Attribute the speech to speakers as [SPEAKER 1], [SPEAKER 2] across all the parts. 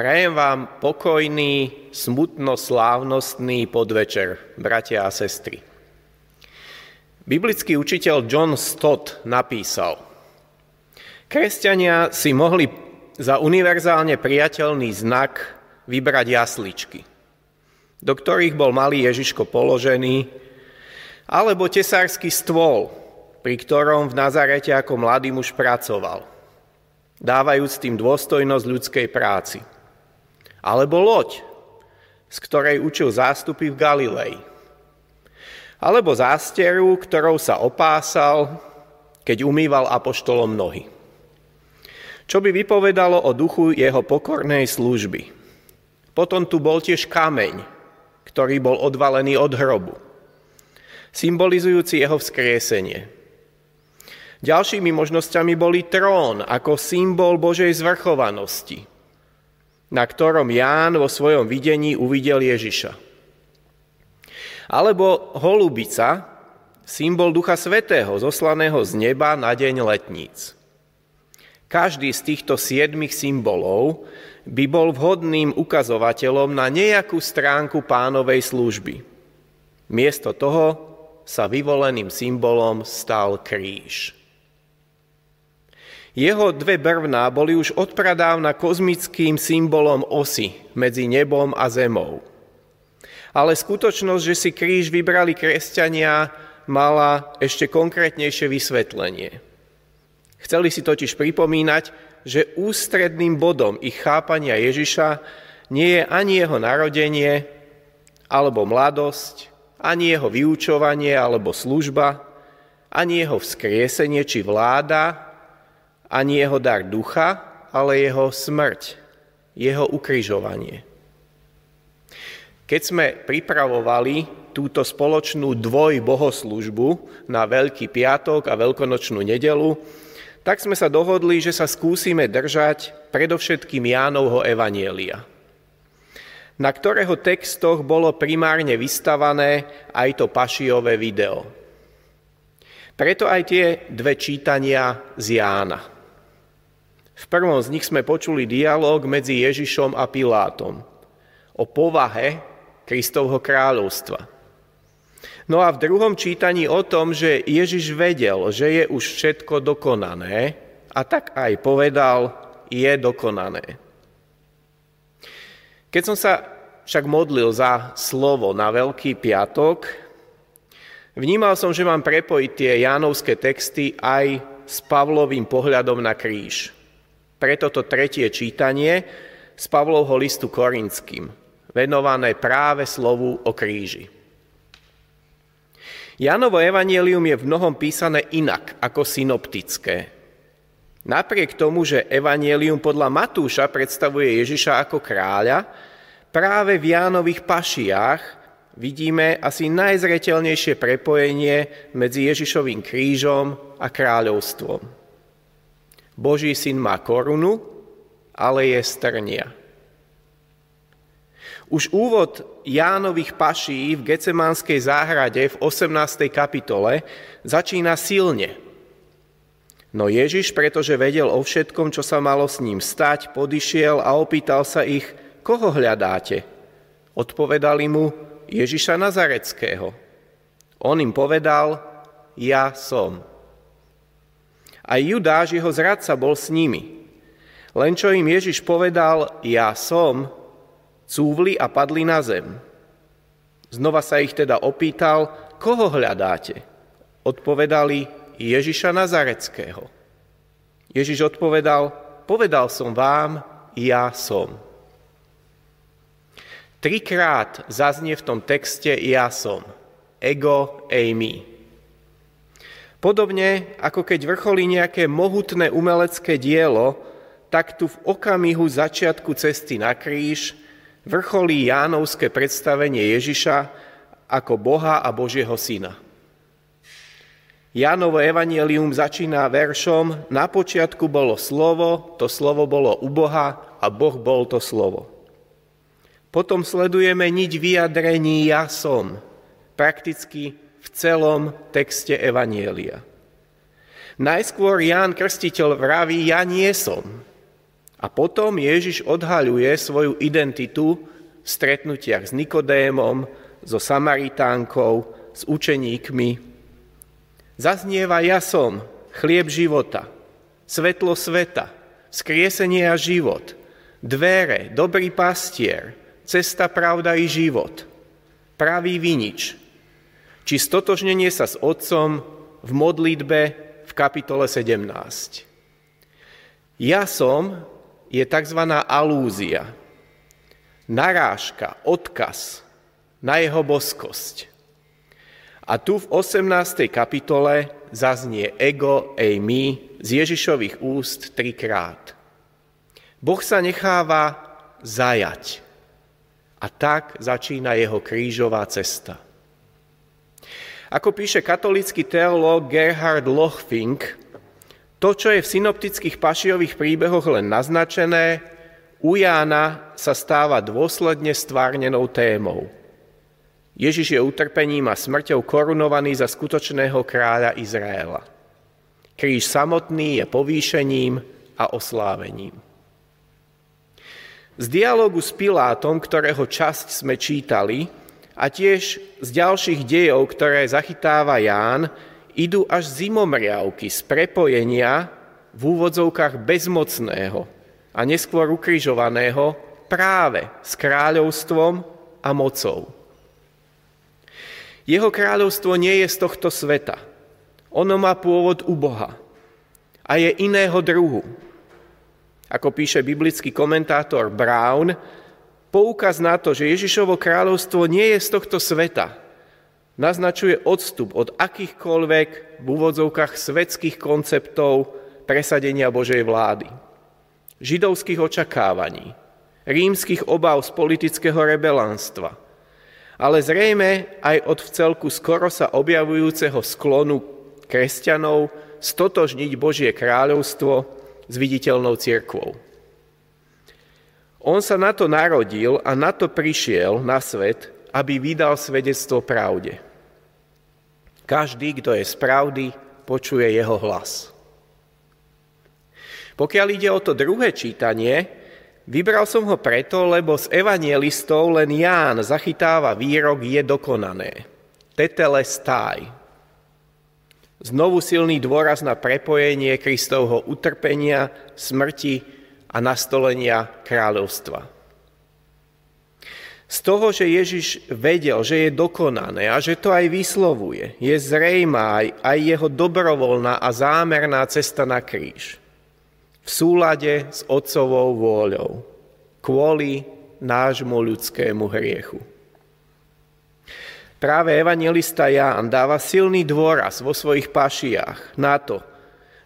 [SPEAKER 1] Prajem vám pokojný, smutno-slávnostný podvečer, bratia a sestry. Biblický učiteľ John Stott napísal Kresťania si mohli za univerzálne priateľný znak vybrať jasličky, do ktorých bol malý Ježiško položený, alebo tesársky stôl, pri ktorom v Nazarete ako mladý muž pracoval, dávajúc tým dôstojnosť ľudskej práci. Alebo loď, z ktorej učil zástupy v Galilei. Alebo zásteru, ktorou sa opásal, keď umýval apoštolom nohy. Čo by vypovedalo o duchu jeho pokornej služby. Potom tu bol tiež kameň, ktorý bol odvalený od hrobu, symbolizujúci jeho vzkriesenie. Ďalšími možnosťami boli trón ako symbol Božej zvrchovanosti, na ktorom Ján vo svojom videní uvidel Ježiša. Alebo holubica, symbol Ducha Svetého, zoslaného z neba na deň letníc. Každý z týchto siedmých symbolov by bol vhodným ukazovateľom na nejakú stránku pánovej služby. Miesto toho sa vyvoleným symbolom stal kríž. Jeho dve brvná boli už odpradávna kozmickým symbolom osy medzi nebom a zemou. Ale skutočnosť, že si kríž vybrali kresťania, mala ešte konkrétnejšie vysvetlenie. Chceli si totiž pripomínať, že ústredným bodom ich chápania Ježiša nie je ani jeho narodenie, alebo mladosť, ani jeho vyučovanie alebo služba, ani jeho vzkriesenie či vláda, ani jeho dar ducha, ale jeho smrť, jeho ukrižovanie. Keď sme pripravovali túto spoločnú dvoj bohoslužbu na Veľký piatok a Veľkonočnú nedelu, tak sme sa dohodli, že sa skúsime držať predovšetkým Jánovho evanielia, na ktorého textoch bolo primárne vystavané aj to pašiové video. Preto aj tie dve čítania z Jána. V prvom z nich sme počuli dialog medzi Ježišom a Pilátom o povahe Kristovho kráľovstva. No a v druhom čítaní o tom, že Ježiš vedel, že je už všetko dokonané a tak aj povedal, je dokonané. Keď som sa však modlil za slovo na Veľký piatok, vnímal som, že mám prepojiť tie Jánovské texty aj s Pavlovým pohľadom na kríž. Preto to tretie čítanie z Pavlovho listu Korinským, venované práve slovu o kríži. Janovo evanielium je v mnohom písané inak ako synoptické. Napriek tomu, že evanielium podľa Matúša predstavuje Ježiša ako kráľa, práve v Jánových pašiách vidíme asi najzretelnejšie prepojenie medzi Ježišovým krížom a kráľovstvom. Boží syn má korunu, ale je strnia. Už úvod Jánových paší v Gecemánskej záhrade v 18. kapitole začína silne. No Ježiš, pretože vedel o všetkom, čo sa malo s ním stať, podišiel a opýtal sa ich, koho hľadáte? Odpovedali mu Ježiša Nazareckého. On im povedal, ja som. A Judáš, jeho zradca, bol s nimi. Len čo im Ježiš povedal, ja som, cúvli a padli na zem. Znova sa ich teda opýtal, koho hľadáte? Odpovedali Ježiša Nazareckého. Ježiš odpovedal, povedal som vám, ja som. Trikrát zaznie v tom texte ja som. Ego, eimi. Podobne ako keď vrcholí nejaké mohutné umelecké dielo, tak tu v okamihu začiatku cesty na kríž vrcholí Jánovské predstavenie Ježiša ako Boha a Božieho syna. Jánovo evanielium začína veršom Na počiatku bolo slovo, to slovo bolo u Boha a Boh bol to slovo. Potom sledujeme niť vyjadrení ja som, prakticky v celom texte Evanielia. Najskôr Ján Krstiteľ vraví, ja nie som. A potom Ježiš odhaľuje svoju identitu v stretnutiach s Nikodémom, so Samaritánkou, s učeníkmi. Zaznieva ja som, chlieb života, svetlo sveta, skriesenie a život, dvere, dobrý pastier, cesta, pravda i život, pravý vinič, či stotožnenie sa s Otcom v modlitbe v kapitole 17. Ja som je tzv. alúzia, narážka, odkaz na jeho boskosť. A tu v 18. kapitole zaznie ego, ej my z Ježišových úst trikrát. Boh sa necháva zajať. A tak začína jeho krížová cesta. Ako píše katolický teológ Gerhard Lochfink, to, čo je v synoptických pašiových príbehoch len naznačené, u Jána sa stáva dôsledne stvárnenou témou. Ježiš je utrpením a smrťou korunovaný za skutočného kráľa Izraela. Kríž samotný je povýšením a oslávením. Z dialogu s Pilátom, ktorého časť sme čítali, a tiež z ďalších dejov, ktoré zachytáva Ján, idú až zimomriavky z prepojenia v úvodzovkách bezmocného a neskôr ukrižovaného práve s kráľovstvom a mocou. Jeho kráľovstvo nie je z tohto sveta. Ono má pôvod u Boha a je iného druhu. Ako píše biblický komentátor Brown, poukaz na to, že Ježišovo kráľovstvo nie je z tohto sveta, naznačuje odstup od akýchkoľvek v úvodzovkách svetských konceptov presadenia Božej vlády, židovských očakávaní, rímskych obav z politického rebelánstva, ale zrejme aj od v celku skoro sa objavujúceho sklonu kresťanov stotožniť Božie kráľovstvo s viditeľnou cirkvou. On sa na to narodil a na to prišiel na svet, aby vydal svedectvo pravde. Každý, kto je z pravdy, počuje jeho hlas. Pokiaľ ide o to druhé čítanie, vybral som ho preto, lebo z evangelistov len Ján zachytáva výrok je dokonané. Tetele stáj. Znovu silný dôraz na prepojenie Kristovho utrpenia, smrti a nastolenia kráľovstva. Z toho, že Ježiš vedel, že je dokonané a že to aj vyslovuje, je zrejmá aj, aj jeho dobrovoľná a zámerná cesta na kríž. V súlade s Otcovou vôľou, kvôli nášmu ľudskému hriechu. Práve evangelista Ján dáva silný dôraz vo svojich pašiach na to,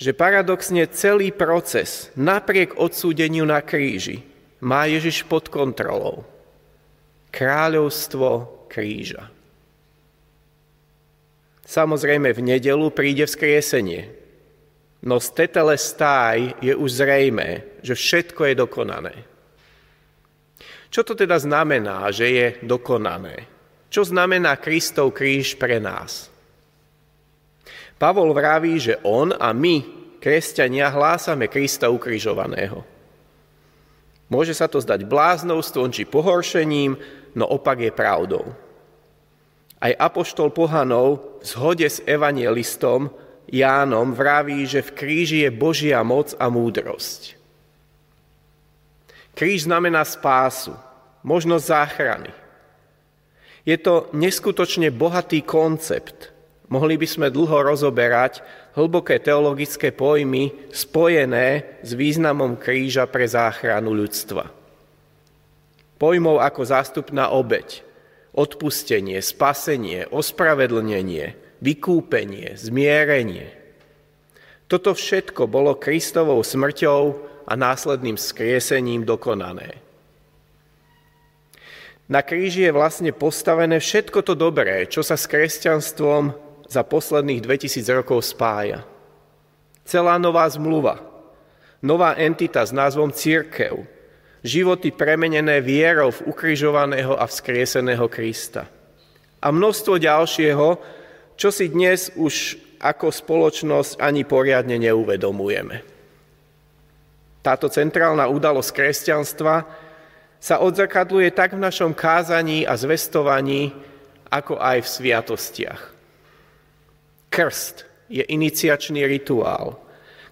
[SPEAKER 1] že paradoxne celý proces napriek odsúdeniu na kríži má Ježiš pod kontrolou kráľovstvo kríža. Samozrejme v nedelu príde vzkriesenie, no z tetele stáj je už zrejmé, že všetko je dokonané. Čo to teda znamená, že je dokonané? Čo znamená Kristov kríž pre nás? Pavol vraví, že on a my, kresťania, hlásame Krista ukrižovaného. Môže sa to zdať bláznovstvom či pohoršením, no opak je pravdou. Aj apoštol pohanov v zhode s evangelistom Jánom vraví, že v kríži je Božia moc a múdrosť. Kríž znamená spásu, možnosť záchrany. Je to neskutočne bohatý koncept. Mohli by sme dlho rozoberať hlboké teologické pojmy spojené s významom kríža pre záchranu ľudstva pojmov ako zástupná obeď, odpustenie, spasenie, ospravedlnenie, vykúpenie, zmierenie. Toto všetko bolo Kristovou smrťou a následným skriesením dokonané. Na kríži je vlastne postavené všetko to dobré, čo sa s kresťanstvom za posledných 2000 rokov spája. Celá nová zmluva, nová entita s názvom církev, životy premenené vierou v ukrižovaného a vzkrieseného Krista. A množstvo ďalšieho, čo si dnes už ako spoločnosť ani poriadne neuvedomujeme. Táto centrálna udalosť kresťanstva sa odzrkadluje tak v našom kázaní a zvestovaní, ako aj v sviatostiach. Krst je iniciačný rituál,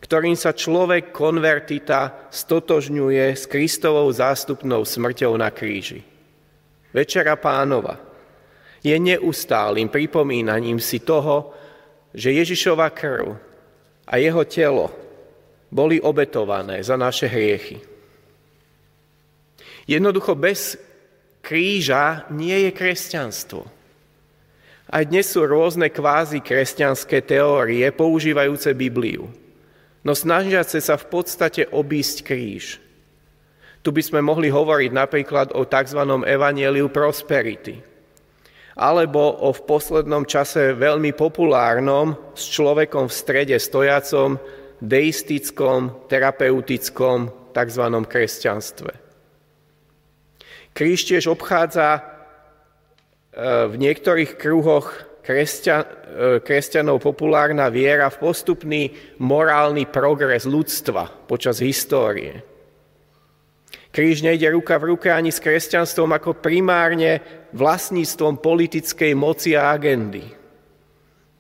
[SPEAKER 1] ktorým sa človek konvertita stotožňuje s Kristovou zástupnou smrťou na kríži. Večera pánova je neustálým pripomínaním si toho, že Ježišova krv a jeho telo boli obetované za naše hriechy. Jednoducho bez kríža nie je kresťanstvo. Aj dnes sú rôzne kvázi kresťanské teórie používajúce Bibliu, no snažiace sa v podstate obísť kríž. Tu by sme mohli hovoriť napríklad o tzv. evanieliu prosperity, alebo o v poslednom čase veľmi populárnom s človekom v strede stojacom deistickom, terapeutickom tzv. kresťanstve. Kríž tiež obchádza v niektorých kruhoch kresťan, e, kresťanov populárna viera v postupný morálny progres ľudstva počas histórie. Kríž nejde ruka v ruke ani s kresťanstvom ako primárne vlastníctvom politickej moci a agendy.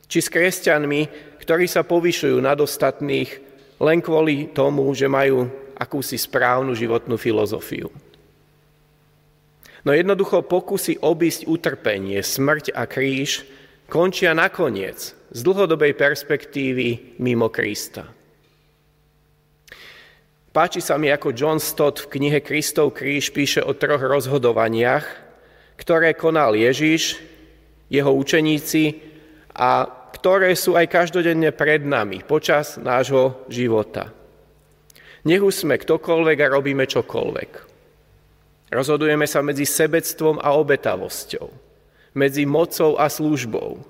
[SPEAKER 1] Či s kresťanmi, ktorí sa povyšujú nad ostatných len kvôli tomu, že majú akúsi správnu životnú filozofiu. No jednoducho pokusy obísť utrpenie, smrť a kríž končia nakoniec z dlhodobej perspektívy mimo Krista. Páči sa mi, ako John Stott v knihe Kristov kríž píše o troch rozhodovaniach, ktoré konal Ježiš, jeho učeníci a ktoré sú aj každodenne pred nami počas nášho života. Nech už sme ktokoľvek a robíme čokoľvek. Rozhodujeme sa medzi sebectvom a obetavosťou, medzi mocou a službou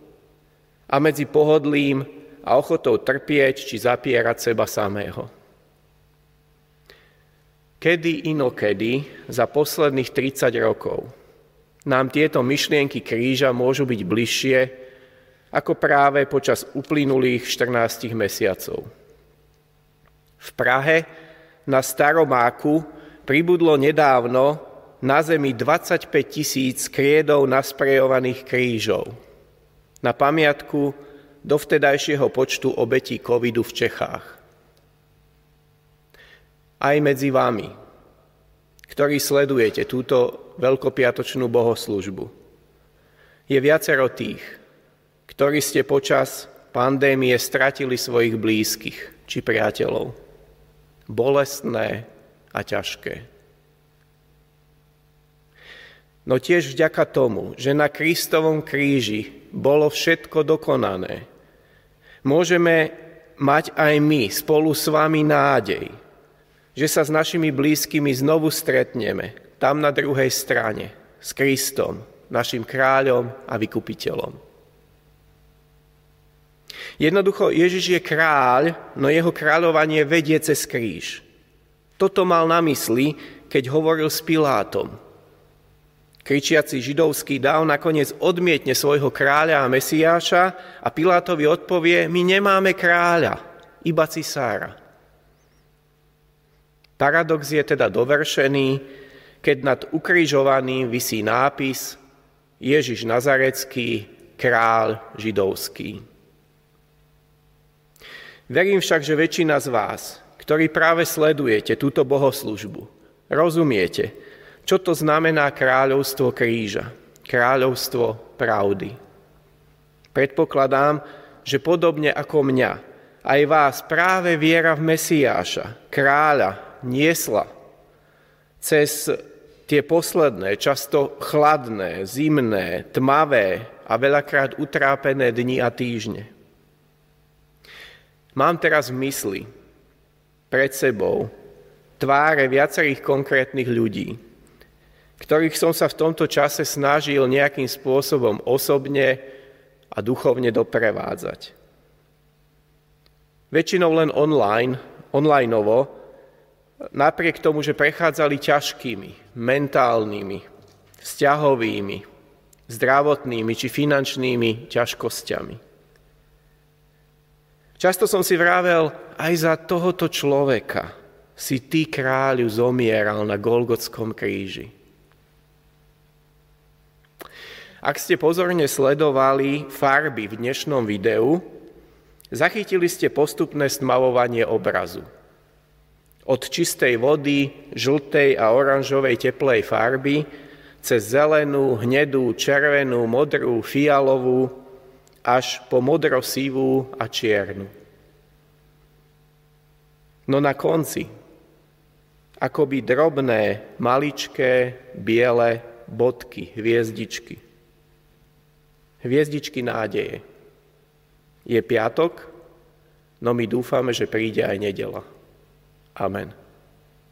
[SPEAKER 1] a medzi pohodlím a ochotou trpieť či zapierať seba samého. Kedy inokedy za posledných 30 rokov nám tieto myšlienky kríža môžu byť bližšie ako práve počas uplynulých 14 mesiacov. V Prahe na Staromáku pribudlo nedávno na zemi 25 tisíc kriedov nasprejovaných krížov na pamiatku dovtedajšieho počtu obetí covidu v Čechách. Aj medzi vami, ktorí sledujete túto veľkopiatočnú bohoslužbu, je viacero tých, ktorí ste počas pandémie stratili svojich blízkych či priateľov. Bolestné a ťažké no tiež vďaka tomu, že na Kristovom kríži bolo všetko dokonané. Môžeme mať aj my spolu s vami nádej, že sa s našimi blízkymi znovu stretneme tam na druhej strane s Kristom, našim kráľom a vykupiteľom. Jednoducho Ježiš je kráľ, no jeho kráľovanie vedie cez kríž. Toto mal na mysli, keď hovoril s Pilátom – Kričiaci židovský dáv nakoniec odmietne svojho kráľa a Mesiáša a Pilátovi odpovie, my nemáme kráľa, iba cisára. Paradox je teda dovršený, keď nad ukrižovaným vysí nápis Ježiš Nazarecký, kráľ židovský. Verím však, že väčšina z vás, ktorí práve sledujete túto bohoslužbu, rozumiete, čo to znamená kráľovstvo kríža, kráľovstvo pravdy. Predpokladám, že podobne ako mňa, aj vás práve viera v Mesiáša, kráľa, niesla cez tie posledné, často chladné, zimné, tmavé a veľakrát utrápené dni a týždne. Mám teraz v mysli pred sebou tváre viacerých konkrétnych ľudí, ktorých som sa v tomto čase snažil nejakým spôsobom osobne a duchovne doprevádzať. Väčšinou len online, onlineovo, napriek tomu, že prechádzali ťažkými, mentálnymi, vzťahovými, zdravotnými či finančnými ťažkosťami. Často som si vravel, aj za tohoto človeka si ty kráľu zomieral na Golgotskom kríži. Ak ste pozorne sledovali farby v dnešnom videu, zachytili ste postupné stmavovanie obrazu. Od čistej vody, žltej a oranžovej teplej farby cez zelenú, hnedú, červenú, modrú, fialovú až po modrosivú a čiernu. No na konci, akoby drobné, maličké, biele bodky, hviezdičky. Hviezdičky nádeje. Je piatok, no my dúfame, že príde aj nedela. Amen.